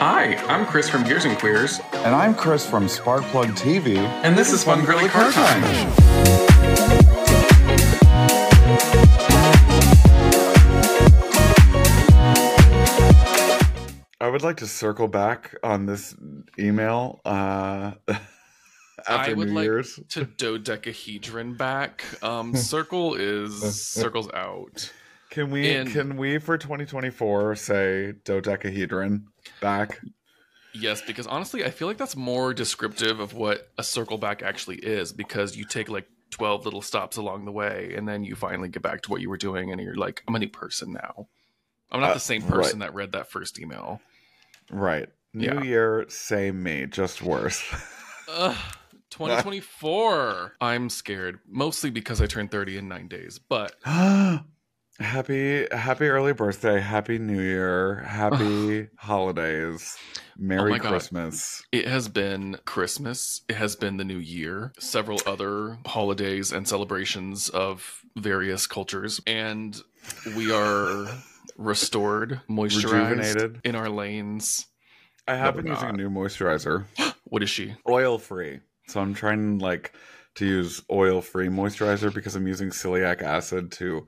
Hi, I'm Chris from Gears and Queers, And I'm Chris from Sparkplug TV. and this is Fun Girly Car Time. I would like to circle back on this email uh, after I would New like Year's. to dodecahedron back. Um, circle is circles out. Can we in- can we for 2024 say dodecahedron back? Yes, because honestly, I feel like that's more descriptive of what a circle back actually is. Because you take like twelve little stops along the way, and then you finally get back to what you were doing, and you're like, I'm a new person now. I'm not Uh, the same right. person that read that first email. Right. New Yeah. year, same me, just worse. Ugh, 2024. I'm scared, mostly because I turned 30 in nine days. But happy happy early birthday, happy New Year, happy holidays, oh Merry Oh my God. Christmas. It has been Christmas. It has been the new year, several other holidays and celebrations of various cultures. And we are restored, moisturized Rejuvenated. in our lanes. I have been using a new moisturizer. What is she? oil free. So I'm trying like to use oil free moisturizer because I'm using celiac acid to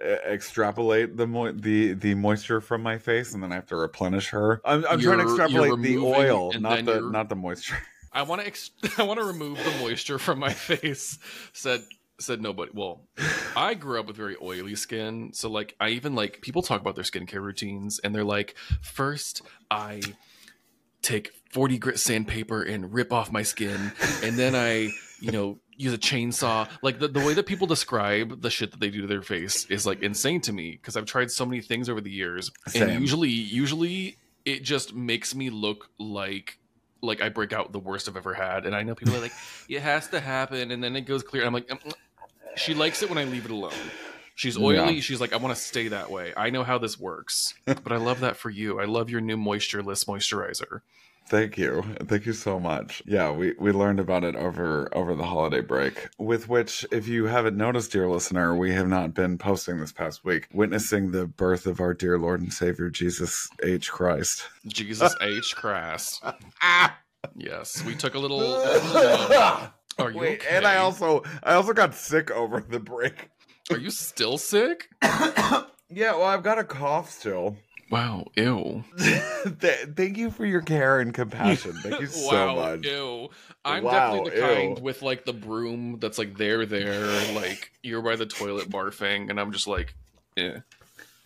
extrapolate the mo- the the moisture from my face, and then I have to replenish her. I'm, I'm trying to extrapolate the oil, not the you're- not the moisture. I want to ex- I want to remove the moisture from my face. Said said nobody. Well, I grew up with very oily skin, so like I even like people talk about their skincare routines, and they're like, first I take 40 grit sandpaper and rip off my skin, and then I, you know, use a chainsaw. Like the, the way that people describe the shit that they do to their face is like insane to me because I've tried so many things over the years, Same. and usually, usually it just makes me look like like I break out the worst I've ever had. And I know people are like, it has to happen, and then it goes clear. I'm like, "Mm, mm." she likes it when I leave it alone. She's oily. Yeah. She's like, I want to stay that way. I know how this works, but I love that for you. I love your new moistureless moisturizer. Thank you, thank you so much. Yeah, we we learned about it over over the holiday break. With which, if you haven't noticed, dear listener, we have not been posting this past week, witnessing the birth of our dear Lord and Savior Jesus H Christ. Jesus H. Christ. Yes, we took a little. Are you Wait, okay? and I also I also got sick over the break. Are you still sick? Yeah, well, I've got a cough still. Wow. Ew. Thank you for your care and compassion. Thank you so wow. much. Ew. I'm Wow, definitely the kind with like the broom that's like there, there, like you're by the toilet barfing, and I'm just like, eh.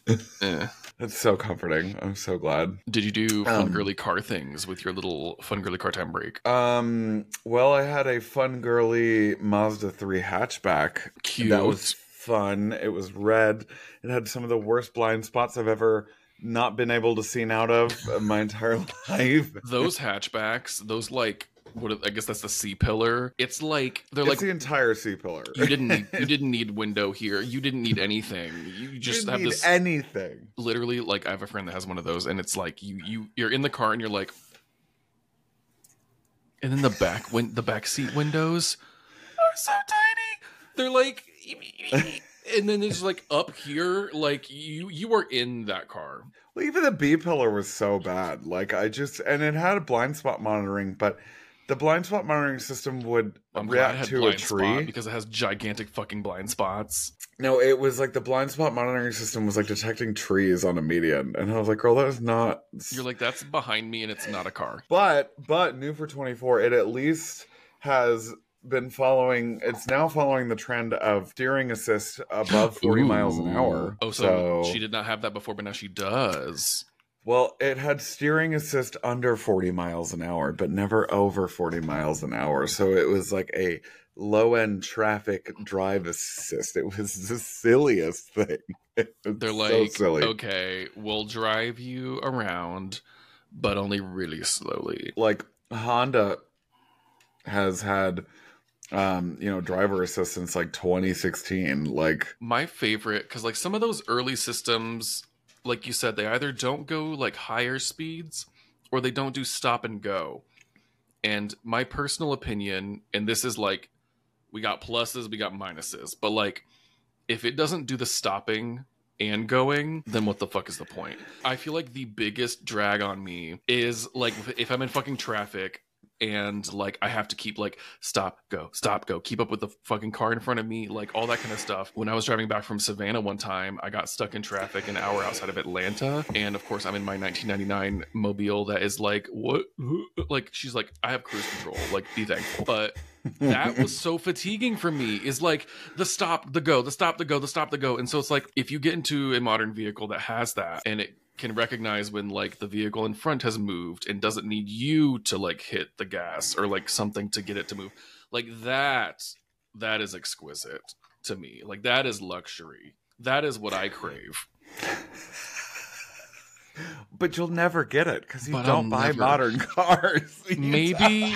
eh. That's so comforting. I'm so glad. Did you do fun Um, girly car things with your little fun girly car time break? Um, well, I had a fun girly Mazda 3 hatchback. Cute. That was fun. It was red. It had some of the worst blind spots I've ever not been able to see out of my entire life. Those hatchbacks, those like what I guess that's the C pillar. It's like they're It's like the entire C pillar. you didn't need you didn't need window here. You didn't need anything. You just Didn't have need this anything. literally like I have a friend that has one of those and it's like you you you're in the car and you're like and then the back when the back seat windows are so tiny. They're like and then it's like up here like you you were in that car. Well, even the B pillar was so bad. Like I just and it had a blind spot monitoring, but the blind spot monitoring system would I'm react to a tree. because it has gigantic fucking blind spots. No, it was like the blind spot monitoring system was like detecting trees on a median, and I was like, "Girl, that is not." You're like that's behind me and it's not a car. but but new for twenty four, it at least has been following. It's now following the trend of steering assist above forty miles an hour. Oh, so, she did not have that before, but now she does. Well, it had steering assist under 40 miles an hour, but never over 40 miles an hour. So it was like a low end traffic drive assist. It was the silliest thing. They're so like, silly. okay, we'll drive you around, but only really slowly. Like Honda has had, um, you know, driver assistance like 2016. Like, My favorite, because like some of those early systems, like you said, they either don't go like higher speeds or they don't do stop and go. And my personal opinion, and this is like, we got pluses, we got minuses, but like, if it doesn't do the stopping and going, then what the fuck is the point? I feel like the biggest drag on me is like if I'm in fucking traffic and like I have to keep like stop, go, stop, go, keep up with the fucking car in front of me, like all that kind of stuff. When I was driving back from Savannah one time, I got stuck in traffic an hour outside of Atlanta, and of course I'm in my 1999 Mobile that is like what, like she's like I have cruise control, like be thankful, but that was so fatiguing for me is like the stop the go the stop the go the stop the go. And so it's like if you get into a modern vehicle that has that and it can recognize when like the vehicle in front has moved and doesn't need you to like hit the gas or like something to get it to move. Like that that is exquisite to me. Like that is luxury. That is what i crave. But you'll never get it because you But I'll don't buy never- modern cars. Maybe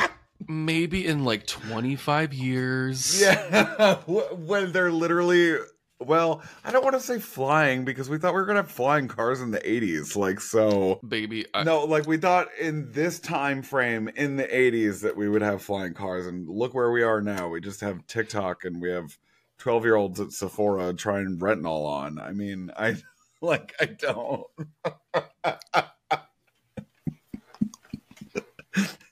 maybe in like 25 years. Yeah, when they're literally. Well, I don't want to say flying because we thought we were gonna have flying cars in the '80s. Like so, baby I, no, like we thought in this time frame in the '80s that we would have flying cars, and look where we are now. We just have TikTok and we have 12 year olds at Sephora trying retinol on. I mean, I like I don't.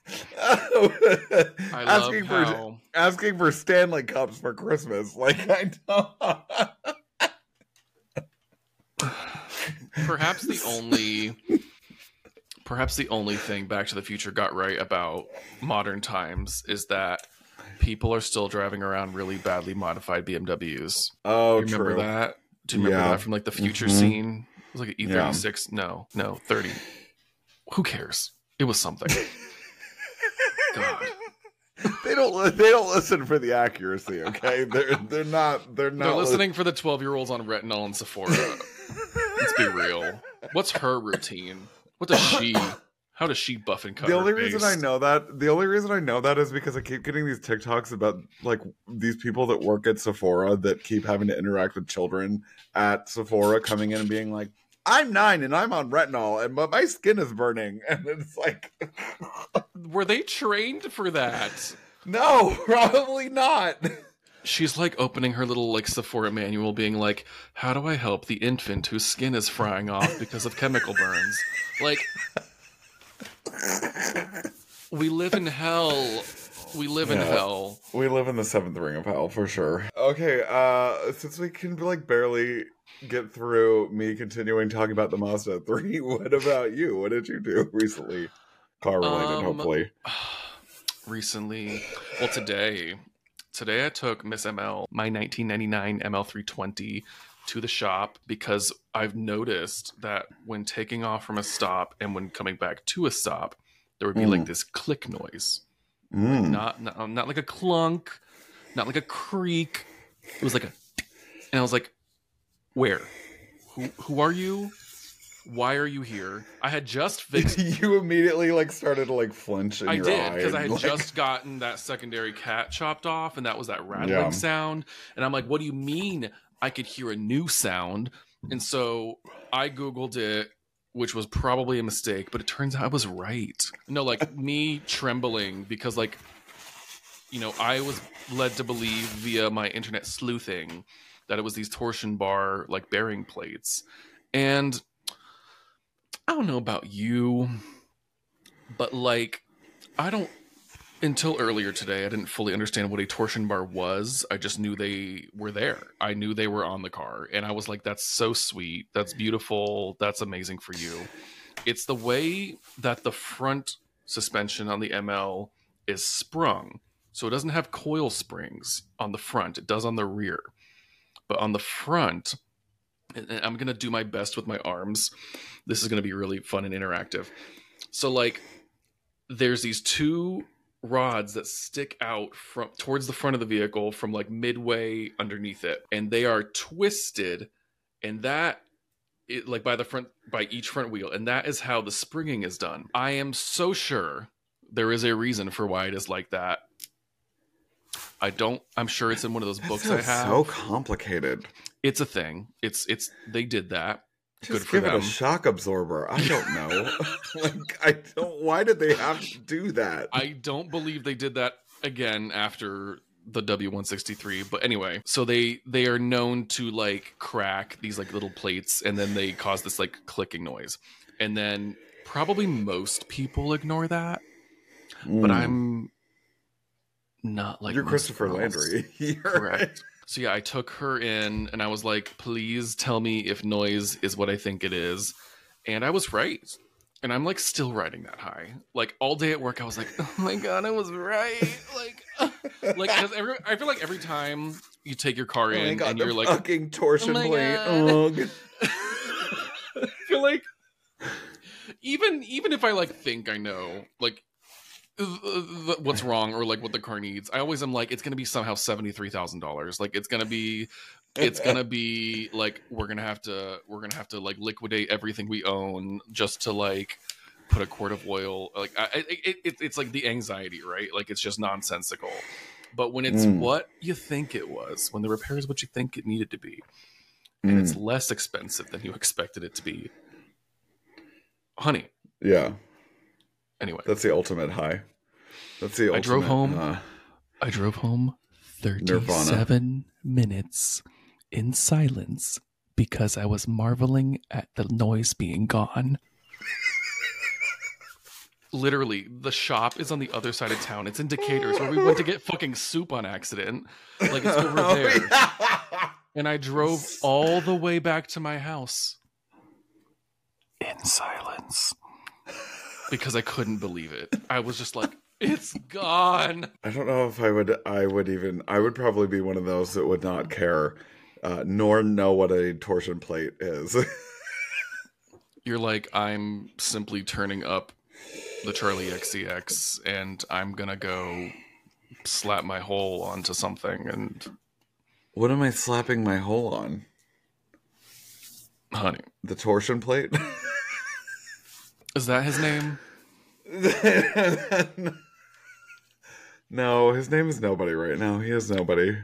Asking for how asking for Stanley cups for Christmas. Like I don't. perhaps the only perhaps the only thing back to the future got right about modern times is that people are still driving around really badly modified bmws Oh, you remember true. that do you remember Yeah. that from like the future Mhm. scene it was like an e36 no no 30 who cares it was something god They don't. They don't listen for the accuracy. Okay, they're they're not. They're not they're listening for the 12 year olds on retinol and sephora let's be real what's her routine what does she how does she buff and cut The only reason I know that, the only reason I know that is because I keep getting these TikToks about like these people that work at Sephora that keep having to interact with children at Sephora coming in and being like, "I'm nine and I'm on retinol, and but my skin is burning," and it's like, were they trained for that? No, probably not. she's like opening her little like sephora manual being like how do i help the infant whose skin is frying off because of chemical burns? Like we live in hell we live in Yeah. hell We live in the seventh ring of hell for sure. Okay, uh since we can like barely get through me continuing talking about the Mazda 3, what about you? What did you do recently? Car related, Um, hopefully. recently well today today i took miss ml my 1999 ml320 to the shop because i've noticed that when taking off from a stop and when coming back to a stop there would be like Mm. this click noise Mm. not, not not like a clunk not like a creak it was like a and i was like where who who are you why are you here i had just fixed you immediately like started to like flinch in I did because I had like- just gotten that secondary cat chopped off, and that was that rattling Yeah. sound. And I'm like, "What do you mean? I could hear a new sound?" And so I googled it, which was probably a mistake, but it turns out I was right. No, like me trembling because, like, you know, I was led to believe via my internet sleuthing that it was these torsion bar like bearing plates, and I don't know about you, but like I don't until earlier today I didn't fully understand what a torsion bar was. I just knew they were there. I knew they were on the car and I was like that's so sweet. That's beautiful. That's amazing for you. It's the way that the front suspension on the ML is sprung. So it doesn't have coil springs on the front. It does on the rear. But on the front, I'm going to do my best with my arms. This is going to be really fun and interactive. So like there's these two rods that stick out from towards the front of the vehicle from like midway underneath it and they are twisted and that it, like by the front by each front wheel and that is how the springing is done. I am so sure there is a reason for why it is like that. I don't i'm sure it's in one of those That books i have so complicated. it's a thing. It's it's they did that Just Good for give it a shock absorber. I don't know. like I don't. Why did they have to do that? I don't believe they did that again after the W163. But anyway, so they they are known to like crack these like little plates and then they cause this like clicking noise. And then probably most people ignore that, but Mm. I'm not like You're Christopher girls. Landry. You're Correct. So yeah, I took her in and I was like, please tell me if noise is what I think it is. And I was right. And I'm like still riding that high. Like all day at work, I was like, oh my god, I was right. Like, like 'cause every, I feel like every time you take your car Oh in God, and you're like, fucking torsion Oh my plate. God. Oh, Ugh. I feel like even even if I like think I know like th- th- what's wrong or like what the car needs, I always am like it's gonna be somehow seventy three thousand dollars. Like it's gonna be it's gonna be like we're gonna have to we're gonna have to like liquidate everything we own just to like put a quart of oil. Like I, it, it, it's like the anxiety right? Like it's just nonsensical. But when it's Mm. what you think it was when the repair is what you think it needed to be and it's Mm, less expensive than you expected it to be honey yeah, anyway that's the ultimate high. That's the. I drove home. uh, i drove home Nirvana. 37 minutes in silence because i was marveling at the noise being gone literally the shop is on the other side of town it's in decatur's where we went to get fucking soup on accident like it's over Oh, there yeah. and i drove all the way back to my house in silence because i couldn't believe it i was just like it's gone I don't know if I would. I would even. I would probably be one of those that would not care, uh, nor know what a torsion plate is. you're like i'm simply turning up the Charli XCX and i'm gonna go slap my hole onto something and what am I slapping my hole on? honey The torsion plate. is that his name no, his name is nobody right now. He is nobody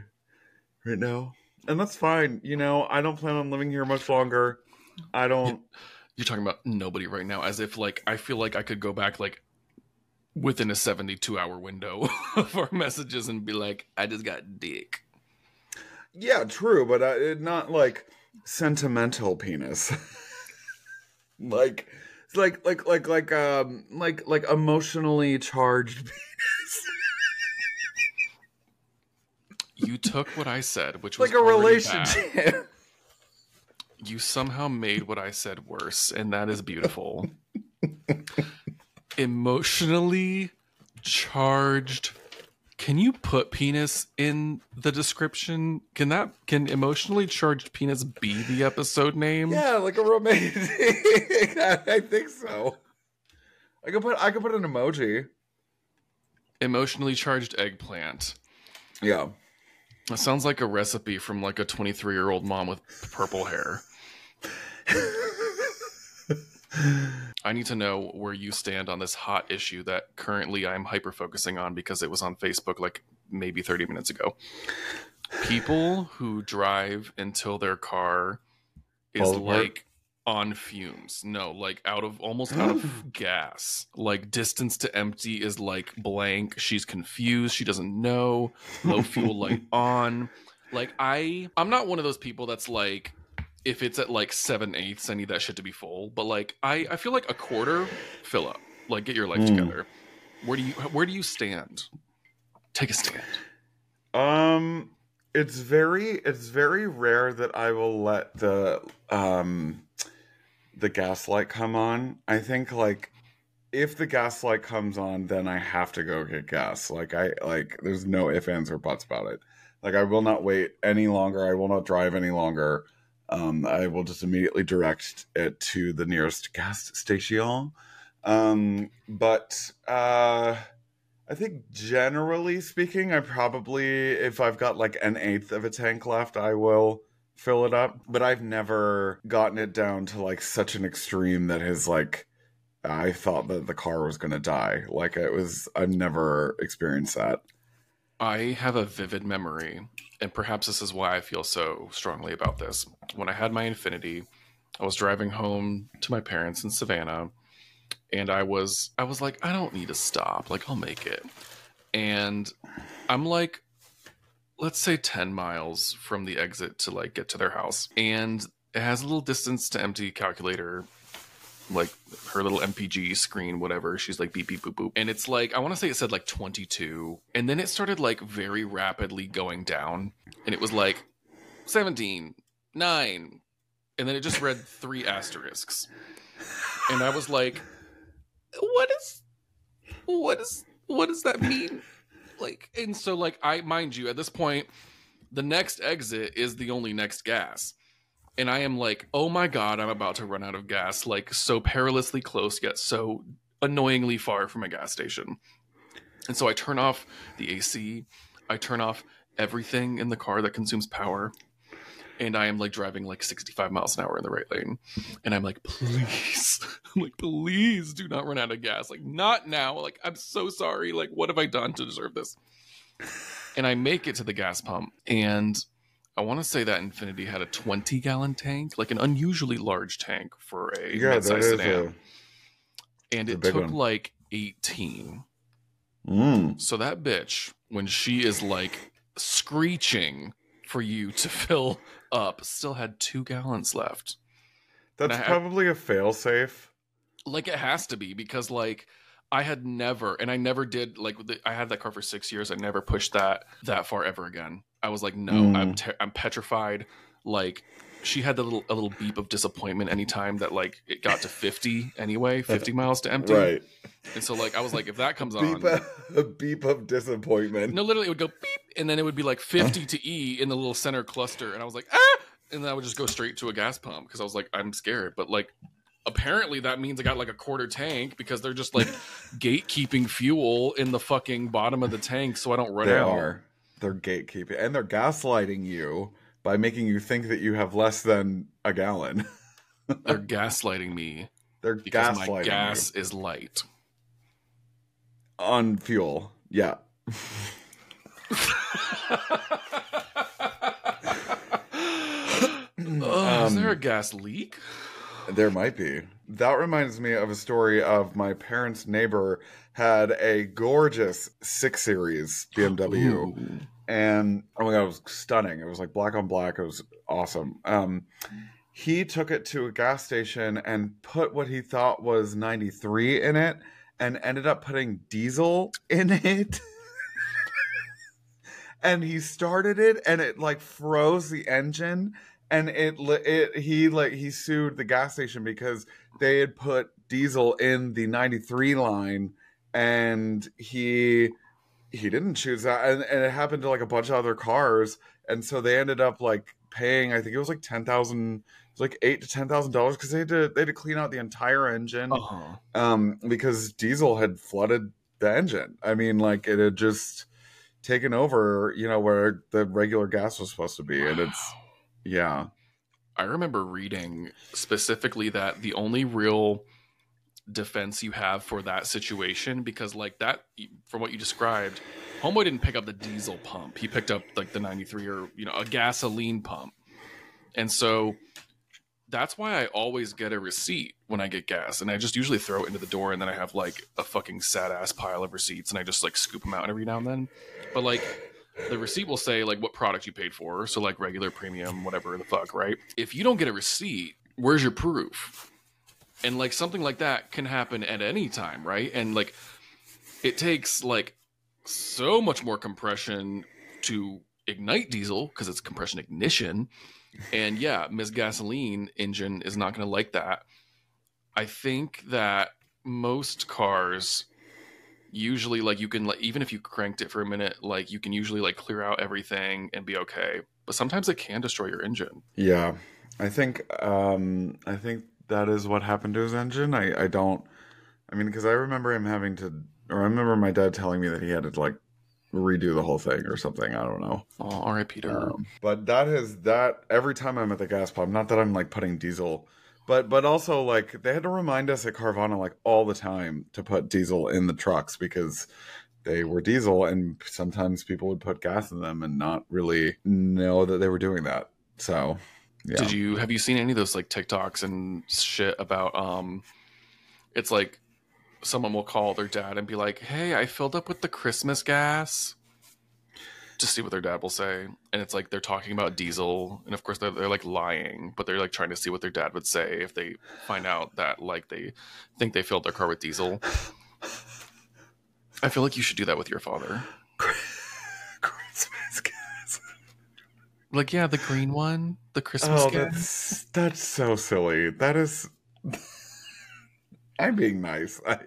right now. And that's fine. You know, I don't plan on living here much longer. I don't. you're talking about nobody right now as if like i feel like i could go back like within a 72 hour window of our messages and be like i just got dick Yeah, true, but uh, not like sentimental penis. like, it's like, like, like, like, um, like, like emotionally charged. you took what i said which was like a already bad. relationship. you somehow made what I said worse, and that is beautiful. Emotionally charged. Can you put penis in the description? Can that can emotionally charged penis be the episode name? Yeah, like a romantic. I think so. I could put I could put an emoji. Emotionally charged eggplant. Yeah. That sounds like a recipe from like a 23 year old mom with purple hair. I need to know where you stand on this hot issue that currently I'm hyper focusing on because it was on Facebook like maybe 30 minutes ago. People who drive until their car is like on fumes. No, like out of almost out of gas. Like distance to empty is like blank. She's confused. She doesn't know. Low fuel light on. Like I I'm not one of those people that's like if it's at like seven eighths, I need that shit to be full. But like I, I feel like a quarter fill up. Like get your life Mm. together. Where do you where do you stand? Take a stand. Um it's very it's very rare that I will let the um the gaslight come on. I think like if the gaslight comes on, then I have to go get gas. Like I like there's no ifs, ands, or buts about it. Like I will not wait any longer. I will not drive any longer. Um, I will just immediately direct it to the nearest gas station. Um, but uh I think generally speaking, I probably, if I've got like an eighth of a tank left, I will fill it up. But I've never gotten it down to like such an extreme that has like, I thought that the car was going to die. Like it was, I've never experienced that. I have a vivid memory, and perhaps this is why I feel so strongly about this. When I had my Infiniti, I was driving home to my parents in Savannah, and I was I was like, I don't need to stop. Like I'll make it. And I'm like let's say 10 miles from the exit to like get to their house and it has a little distance to empty calculator like her little mpg screen whatever. She's like beep beep boop boop. And it's like i want to say it said like 22 and then it started like very rapidly going down. And it was like 17 9 and then it just read three asterisks. And i was like what is what is what does that mean? Like and so like i mind you at this point the next exit is the only next gas and i am like oh my god i'm about to run out of gas like so perilously close yet so annoyingly far from a gas station and so i turn off the ac i turn off everything in the car that consumes power and I am like driving like 65 miles an hour in the right lane. And I'm like, please, I'm like, please do not run out of gas. Like, not now. Like, I'm so sorry. Like, what have I done to deserve this? And I make it to the gas pump. And I want to say that Infiniti had a 20 gallon tank, like an unusually large tank for a Yeah, mid-sized is sedan. a. and it took one. like 18. Mm. So that bitch, when she is like screeching for you to fill up, still had two gallons left. That's I- probably a failsafe. Like it has to be because like I had never, and I never did like I had that car for six years. I never pushed that that far ever again. I was like, no, Mm. I'm te- I'm petrified. Like she had the little a little beep of disappointment anytime that like it got to 50 anyway, 50 miles to empty. Right. And so like I was like, if that comes on, a, a beep of disappointment. No, literally, it would go beep, and then it would be like 50 to E in the little center cluster, and I was like, ah, and then I would just go straight to a gas pump because I was like, I'm scared, but like, apparently that means I got like a quarter tank because they're just like gatekeeping fuel in the fucking bottom of the tank so I don't run They out. are. They're gatekeeping. And they're gaslighting you by making you think that you have less than a gallon. They're gaslighting me They're because gaslighting my gas is light. on fuel. Yeah. Oh, is there a Um, gas leak? There might be. That reminds me of a story of my parents' neighbor had a gorgeous six series BMW. Ooh. and oh my god, it was stunning. It was like black on black. It was awesome. Um, he took it to a gas station and put what he thought was 93 in it, and ended up putting diesel in it. and he started it, and it like froze the engine, and it it he like he sued the gas station because they had put diesel in the 93 line, and he he didn't choose that and, and it happened to like a bunch of other cars and so they ended up like paying i think it was like 10000 it was like eight to ten thousand dollars because they had to they had to clean out the entire engine Uh-huh. um because diesel had flooded the engine i mean like it had just taken over you know where the regular gas was supposed to be and it's Wow. Yeah I remember reading specifically that the only real defense you have for that situation, because like that, from what you described, Homeboy didn't pick up the diesel pump. He picked up like the 93 or, you know, a gasoline pump. And so that's why I always get a receipt when I get gas. And I just usually throw it into the door and then I have like a fucking sad ass pile of receipts and I just like scoop them out every now and then. But like, the receipt will say like what product you paid for so like regular premium whatever the fuck right? If you don't get a receipt where's your proof? And like something like that can happen at any time right? And like it takes like so much more compression to ignite diesel because it's compression ignition. And yeah miss gasoline engine is not going to like that. I think that most cars usually like you can like even if you cranked it for a minute like you can usually like clear out everything and be okay but sometimes it can destroy your engine Yeah, I think um, I think that is what happened to his engine. I, I don't. I mean, because I remember him having to, or I remember my dad telling me that he had to like redo the whole thing or something. I don't know. oh rip to her Um, but that is that every time I'm at the gas pump. Not that I'm like putting diesel, but but also like they had to remind us at Carvana like all the time to put diesel in the trucks because they were diesel and sometimes people would put gas in them and not really know that they were doing that. So yeah. did you have you seen any of those like tiktoks and shit about um it's like someone will call their dad and be like hey i filled up with the christmas gas to see what their dad will say. And it's like they're talking about diesel, and of course they're, they're like lying, but they're like trying to see what their dad would say if they find out that like they think they filled their car with diesel. I feel like you should do that with your father. Christmas gas. Like, yeah, the green one, the Christmas Oh, gas. that's that's so silly. That is. I'm being nice. I,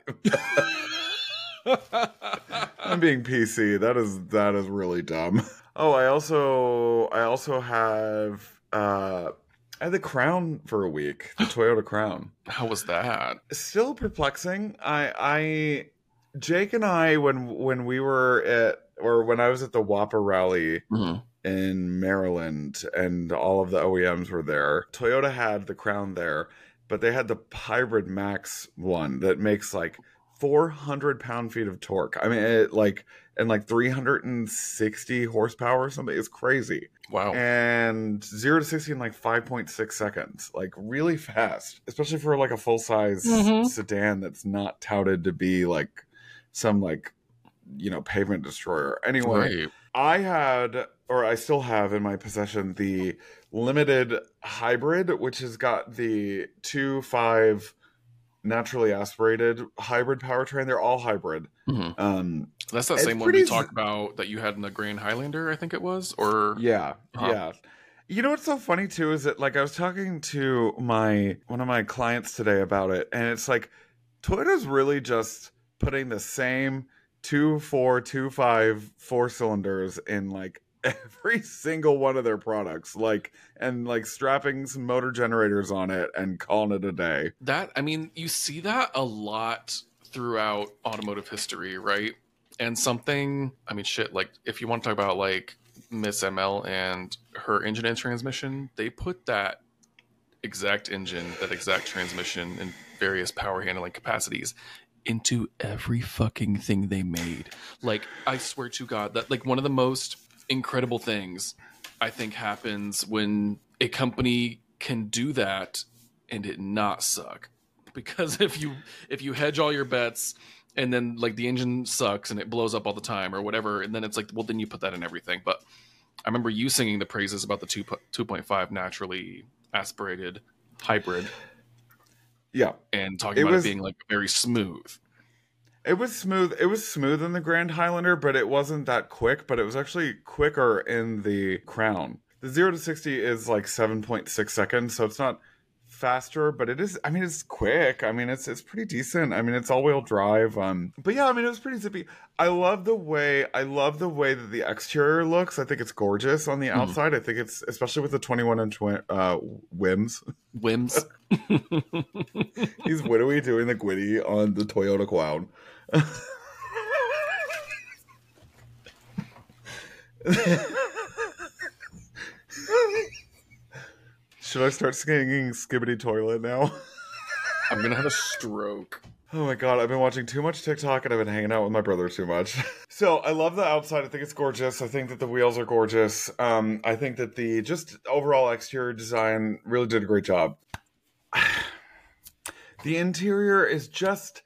I'm being PC. That is that is really dumb. Oh, I also I also have uh I had the Crown for a week, the Toyota Crown. How was that? Still perplexing. I I Jake and I when when we were at or when I was at the WAPA rally Mhm. in Maryland and all of the OEMs were there. Toyota had the Crown there, but they had the Hybrid Max one that makes like 400 pound feet of torque. I mean, it like and like 360 horsepower or something. It's crazy. Wow. And zero to 60 in like 5.6 seconds, like really fast, especially for like a full size Mhm. sedan that's not touted to be like some like, you know, pavement destroyer. Anyway, Right. I had, or I still have in my possession, the limited hybrid, which has got the two five naturally aspirated hybrid powertrain. They're all hybrid. Mhm. Um, That's that It's same one we pretty talked about that you had in the Grand Highlander, I think it was, or yeah, Huh. yeah. You know what's so funny too is that like I was talking to my one of my clients today about it, and it's like Toyota's really just putting the same two four two five four cylinders in like every single one of their products, like and like strapping some motor generators on it and calling it a day. that i mean you see that a lot throughout automotive history right and something i mean shit like if you want to talk about like miss ml and her engine and transmission they put that exact engine that exact transmission and various power handling capacities into every fucking thing they made like i swear to god that like one of the most incredible things i think happens when a company can do that and it not suck. Because if you if you hedge all your bets and then like the engine sucks and it blows up all the time or whatever and then it's like well then you put that in everything. But i remember you singing the praises about the 2, 2.5 naturally aspirated hybrid. Yeah, and talking It about was- it being like very smooth It was smooth. It was smooth in the Grand Highlander, but it wasn't that quick. But it was actually quicker in the Crown. The zero to sixty is like seven point six seconds, so it's not faster, but it is. I mean, it's quick. I mean, it's it's pretty decent. I mean, it's all wheel drive. Um, but yeah, I mean, it was pretty zippy. I love the way. I love the way that the exterior looks. I think it's gorgeous on the Mhm. outside. I think it's especially with the twenty one inch wi- uh, whims. whims He's widowy doing the gwitty on the Toyota Clown. Should I start singing Skibidi Toilet now? i'm gonna have a stroke Oh my god, I've been watching too much TikTok and I've been hanging out with my brother too much. so I love the outside. I think it's gorgeous. I think that the wheels are gorgeous. Um, I think that the just overall exterior design really did a great job. the interior is just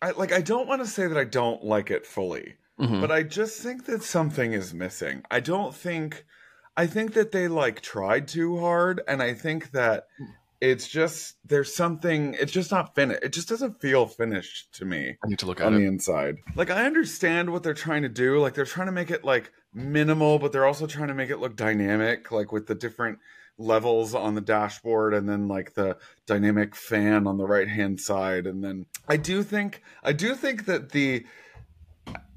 I like I don't want to say that I don't like it fully, Mhm. but I just think that something is missing. I don't think I think that they like tried too hard and I think that it's just there's something it's just not finished. It just doesn't feel finished to me i need to look at on the it inside. Like I understand what they're trying to do. Like they're trying to make it like minimal, but they're also trying to make it look dynamic, like with the different levels on the dashboard and then like the dynamic fan on the right hand side and then I do think I do think that the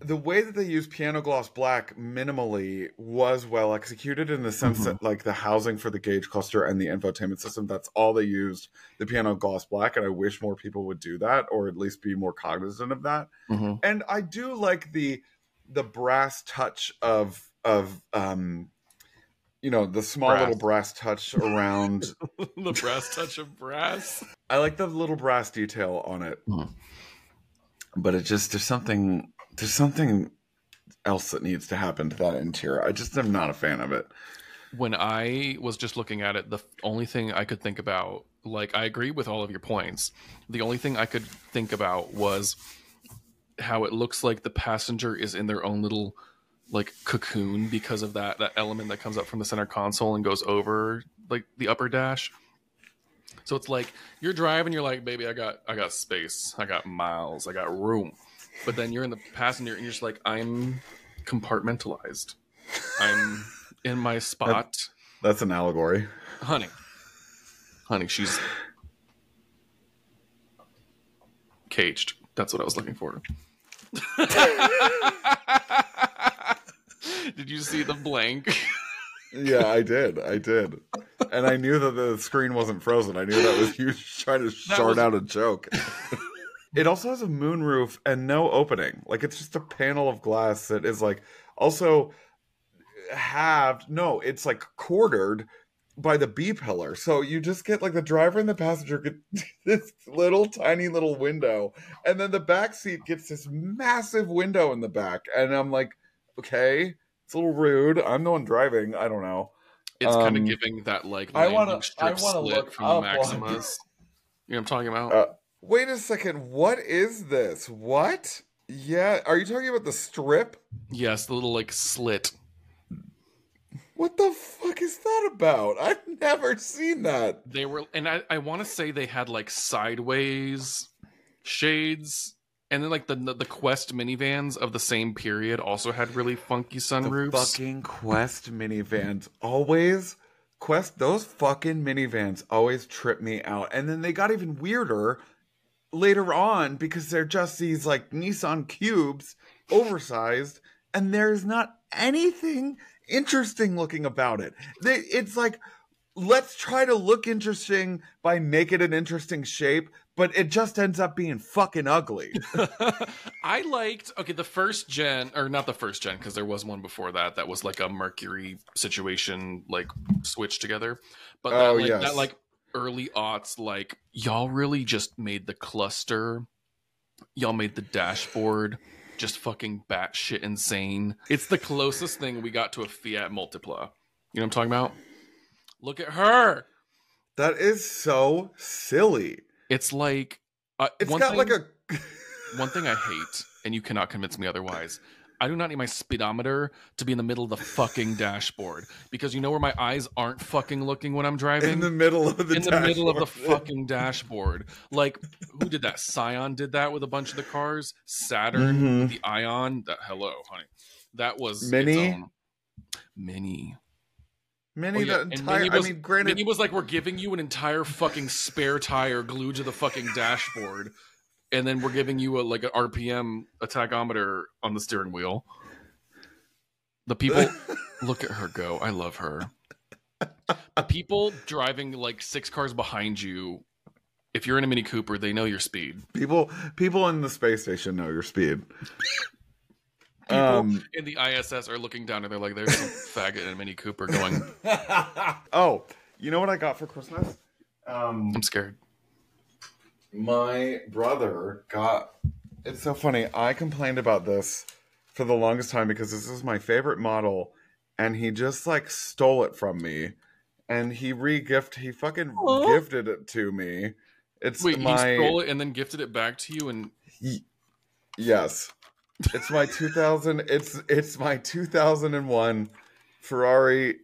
the way that they use piano gloss black minimally was well executed in the sense Mhm. that like the housing for the gauge cluster and the infotainment system that's all they used the piano gloss black and i wish more people would do that or at least be more cognizant of that Mhm. and i do like the the brass touch of of um you know the small Brass. little brass touch around the brass touch of brass i like the little brass detail on it Mhm. but it just there's something there's something else that needs to happen to that interior i just am not a fan of it when I was just looking at it, the only thing I could think about, like, I agree with all of your points. The only thing I could think about was how it looks like the passenger is in their own little like cocoon because of that that element that comes up from the center console and goes over like the upper dash. So it's like you're driving, you're like, baby, I got I got space, I got miles, I got room. But then you're in the passenger and you're just like, I'm compartmentalized. I'm in my spot. That's an allegory. honey. Honey, she's caged. That's what I was looking for. Did you see the blank? Yeah, I did. I did. And I knew that the screen wasn't frozen. I knew that was you trying to start was- out a joke. It also has a moonroof and no opening. Like it's just a panel of glass that is like also halved. No, it's like quartered by the B pillar. So you just get like the driver and the passenger get this little tiny little window. And then the back seat gets this massive window in the back. And I'm like, okay, it's a little rude. I'm the one driving. I don't know. It's kind Um, of giving that like I wanna- I wanna look from up the Maximas. You know what I'm talking about? Uh, wait a second. What is this? What? Yeah, are you talking about the strip? yes, the little like slit. What the fuck is that about? I've never seen that. They were, and I, I want to say they had like sideways shades, and then like the the Quest minivans of the same period also had really funky The sunroofs. fucking Quest minivans always Quest those fucking minivans always trip me out. And then they got even weirder later on because they're just these like Nissan cubes, oversized, and there's not anything interesting looking about it. They, it's like let's try to look interesting by make it an interesting shape, but it just ends up being fucking ugly. I liked okay the first gen or not the first gen because there was one before that that was like a Mercury situation like switched together, but that, Oh, like, yes. that like early aughts like y'all really just made the cluster, y'all made the dashboard just fucking batshit insane. It's the closest thing we got to a Fiat Multipla. You know what I'm talking about? Look at her. that is so silly. It's like uh, It's got thing- like a One thing I hate, and you cannot convince me otherwise. I do not need my speedometer to be in the middle of the fucking dashboard because you know where my eyes aren't fucking looking when I'm driving in the middle of the in the middle of the fucking dashboard. Like who did that? Scion did that with a bunch of the cars. Saturn, Mhm. the Ion. That hello, honey. That was Mini? Mini. Mini Oh, yeah, the entire. Was- I mean, granted, Mini was like, we're giving you an entire fucking spare tire glued to the fucking dashboard, and then we're giving you a like an RPM a tachometer on the steering wheel. The people look at her go. I love her. The people driving like six cars behind you. If you're in a Mini Cooper, they know your speed. people people in the space station know your speed. People Um, in the ISS are looking down and they're like, "There's some faggot in a Mini Cooper going." oh, you know what I got for Christmas? Um, I'm scared. My brother got. It's so funny. I complained about this for the longest time because this is my favorite model, and he just like stole it from me, and he re-gift. He fucking Aw. gifted it to me. It's Wait, my he stole it and then gifted it back to you, and Yes. It's my 2000 it's it's my 2001 Ferrari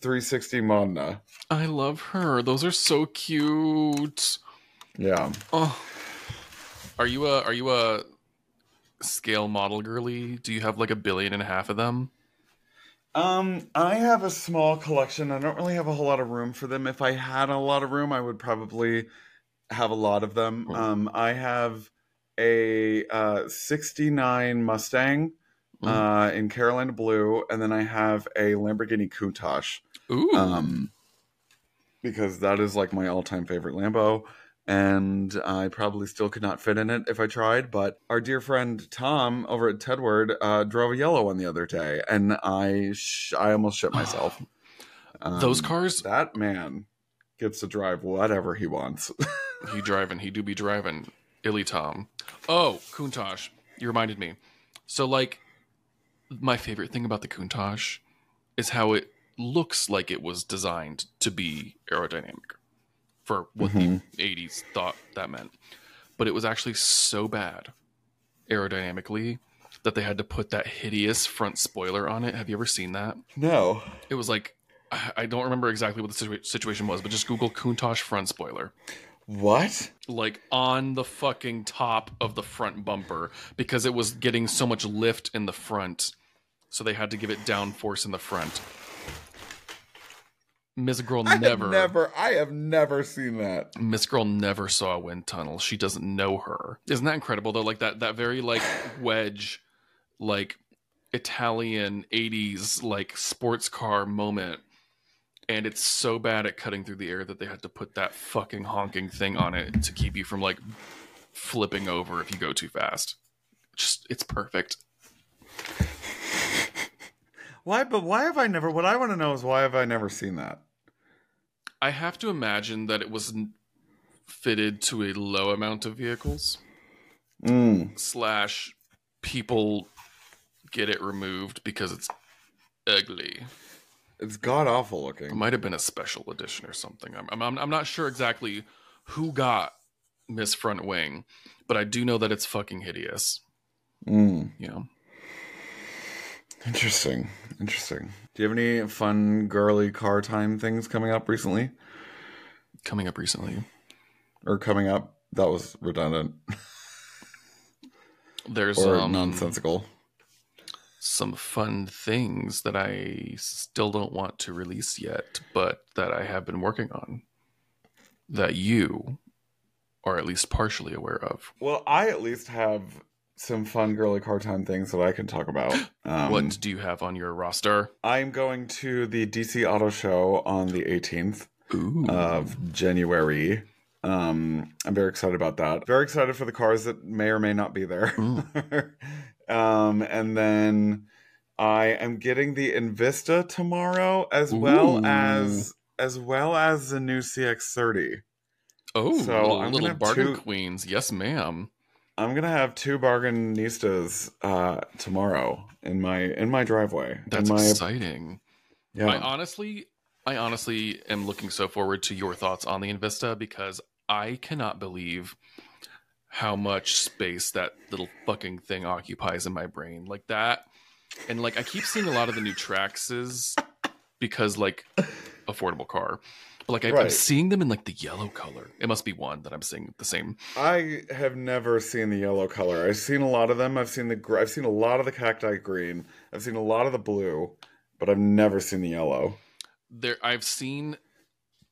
360 Modena. I love her. Those are so cute. Yeah. Oh, are you a are you a scale model girly? Do you have like a billion and a half of them? Um I have a small collection. I don't really have a whole lot of room for them. If I had a lot of room, I would probably have a lot of them. Um I have a uh 69 Mustang Mm. uh in Carolina blue and then I have a Lamborghini Countach. Ooh, um, because that is like my all-time favorite Lambo, and I probably still could not fit in it if I tried. But our dear friend Tom over at Tedward uh, drove a yellow one the other day, and I sh- I almost shit myself. Um, those cars. that man gets to drive whatever he wants. He driving. He do be driving. Illy Tom. Oh, Countach. You reminded me. So like, my favorite thing about the Countach is how it looks like it was designed to be aerodynamic for what Mhm. the 80s thought that meant. But it was actually so bad aerodynamically that they had to put that hideous front spoiler on it. Have you ever seen that? No. It was like I I don't remember exactly what the situa- situation was, but just Google Countach front spoiler. What? like on the fucking top of the front bumper because it was getting so much lift in the front. So they had to give it downforce in the front. Miss Girl I never, never. I have never seen that. Miss Girl never saw a wind tunnel. She doesn't know her. Isn't that incredible though? Like that that very like wedge, like Italian '80s like sports car moment. And it's so bad at cutting through the air that they had to put that fucking honking thing on it to keep you from like flipping over if you go too fast. Just it's perfect. Why? But why have I never? What I want to know is why have I never seen that? I have to imagine that it was fitted to a low amount of vehicles. Mm. slash people get it removed because it's ugly. It's god awful looking. It might have been a special edition or something. I'm, I'm, I'm not sure exactly who got Miss Front Wing, but I do know that it's fucking hideous. Mm. You know, Interesting. Interesting. Do you have any fun girly car time things coming up recently coming up recently, or coming up? That was redundant there's or um, nonsensical. some fun things that I still don't want to release yet, but that I have been working on that you are at least partially aware of. Well, I at least have some fun girly car time things that I can talk about. Um, what do you have on your roster? I'm going to the DC Auto Show on the 18th Ooh. of January. Um, I'm very excited about that. Very excited for the cars that may or may not be there. um, and then I am getting the Envista tomorrow, as well as as well as the new CX30. Oh, So, little, I'm little bargain two- queens. Yes, ma'am. I'm gonna have two bargainistas uh, tomorrow in my in my driveway. That's my, exciting. yeah. I honestly, I honestly am looking so forward to your thoughts on the Envista because I cannot believe how much space that little fucking thing occupies in my brain. Like that, and like I keep seeing a lot of the new Traxes because like affordable car. But like I, I'm Right. seeing them in like the yellow color. It must be one that I'm seeing the same. I have never seen the yellow color. I've seen a lot of them. I've seen the I've seen a lot of the cacti green. I've seen a lot of the blue, but I've never seen the yellow. there I've seen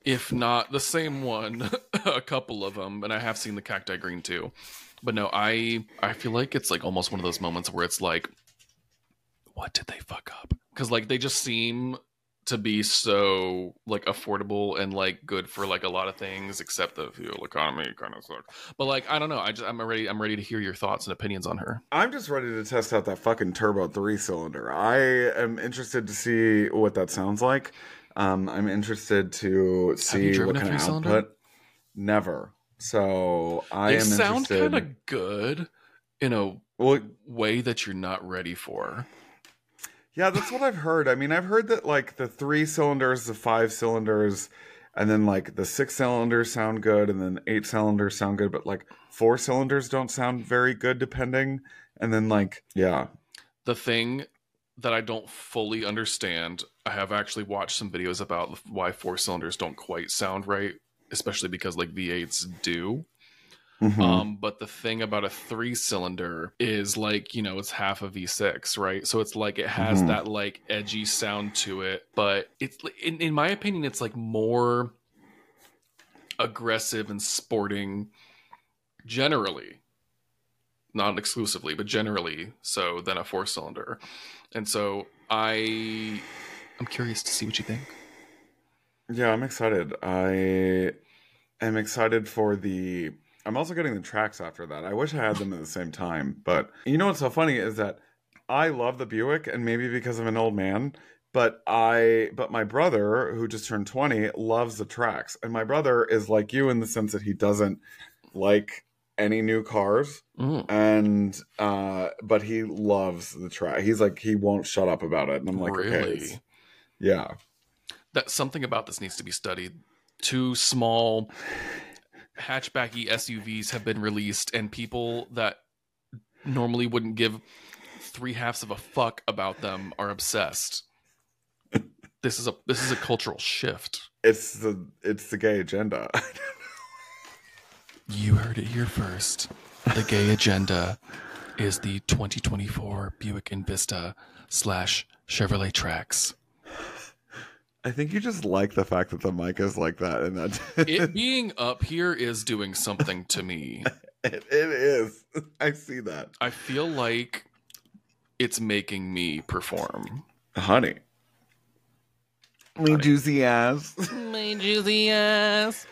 if not the same one a couple of them and I have seen the cacti green too but no I I feel like it's like almost one of those moments where it's like what did they fuck up cuz like they just seem to be so like affordable and like good for like a lot of things except the fuel economy kind of sucks but like I don't know I just I'm ready I'm ready to hear your thoughts and opinions on her I'm just ready to test out that fucking turbo three cylinder. I am interested to see what that sounds like. Um, I'm interested to see what kind of three-cylinder? output. Never. So I they am sound kind of good in a well, way that you're not ready for Yeah, that's what I've heard. I mean, I've heard that like the three cylinders, the five cylinders, and then like the six cylinders sound good, and then eight cylinders sound good, but like four cylinders don't sound very good depending. And then like, yeah, the thing that I don't fully understand, I have actually watched some videos about why four cylinders don't quite sound right, especially because like V8s do. Mhm. Um, but the thing about a three cylinder is like, you know, it's half a V6, right? So it's like it has Mhm. that like edgy sound to it, but it's in, in my opinion, it's like more aggressive and sporting generally not exclusively but generally so than a four cylinder and so i i'm curious to see what you think yeah, I'm excited. I am excited for the. I'm also getting the Trax after that. I wish I had them at the same time, but you know what's so funny is that I love the Buick, and maybe because I'm an old man, but I but my brother who just turned 20 loves the Trax, and my brother is like you in the sense that he doesn't like any new cars. Mm, and uh but he loves the Trax he's like he won't shut up about it. And i'm like okay really? it's- yeah. That something about this needs to be studied. Two small hatchbacky suvs have been released and people that normally wouldn't give three halves of a fuck about them are obsessed. this is a this is a cultural shift. It's the it's the gay agenda. You heard it here first. The gay agenda is the 2024 Buick Envista slash Chevrolet Trax. I think you just like the fact that the mic is like that, and that It being up here is doing something to me. it, it is. I see that, I feel like it's making me perform. honey. Me juicy ass. My juicy ass.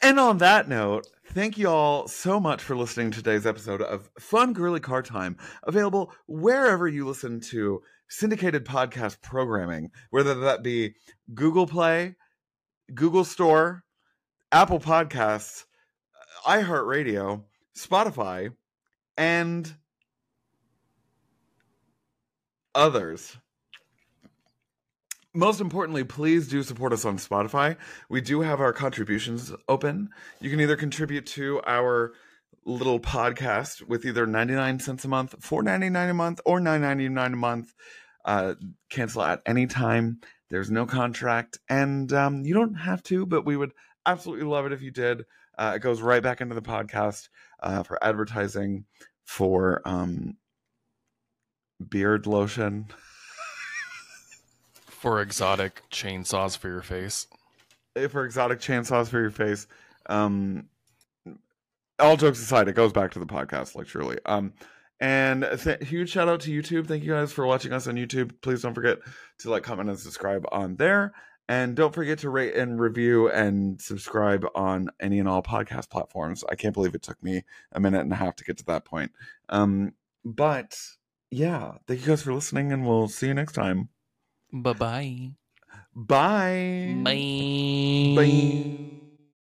And on that note, thank you all so much for listening to today's episode of Fun Girly Car Time, available wherever you listen to syndicated podcast programming, whether that be Google Play, Google Store, Apple Podcasts, uh, iHeartRadio, Spotify, and others. Most importantly, please do support us on Spotify. We do have our contributions open. You can either contribute to our little podcast with either 99 cents a month, 4.99 a month, or 9.99 a month. Uh, cancel at any time. There's no contract, and um, you don't have to, but we would absolutely love it if you did. Uh, it goes right back into the podcast uh, for advertising, for um, beard lotion. For exotic chainsaws for your face. eh, for exotic chainsaws for your face. Um, all jokes aside, it goes back to the podcast, like surely. Um, and th- huge shout out to YouTube. Thank you guys for watching us on YouTube. Please don't forget to like, comment, and subscribe on there. And don't forget to rate and review and subscribe on any and all podcast platforms. I can't believe it took me a minute and a half to get to that point. Um, but yeah, thank you guys for listening, and we'll see you next time. Bye-bye. Bye. Bye. Bye.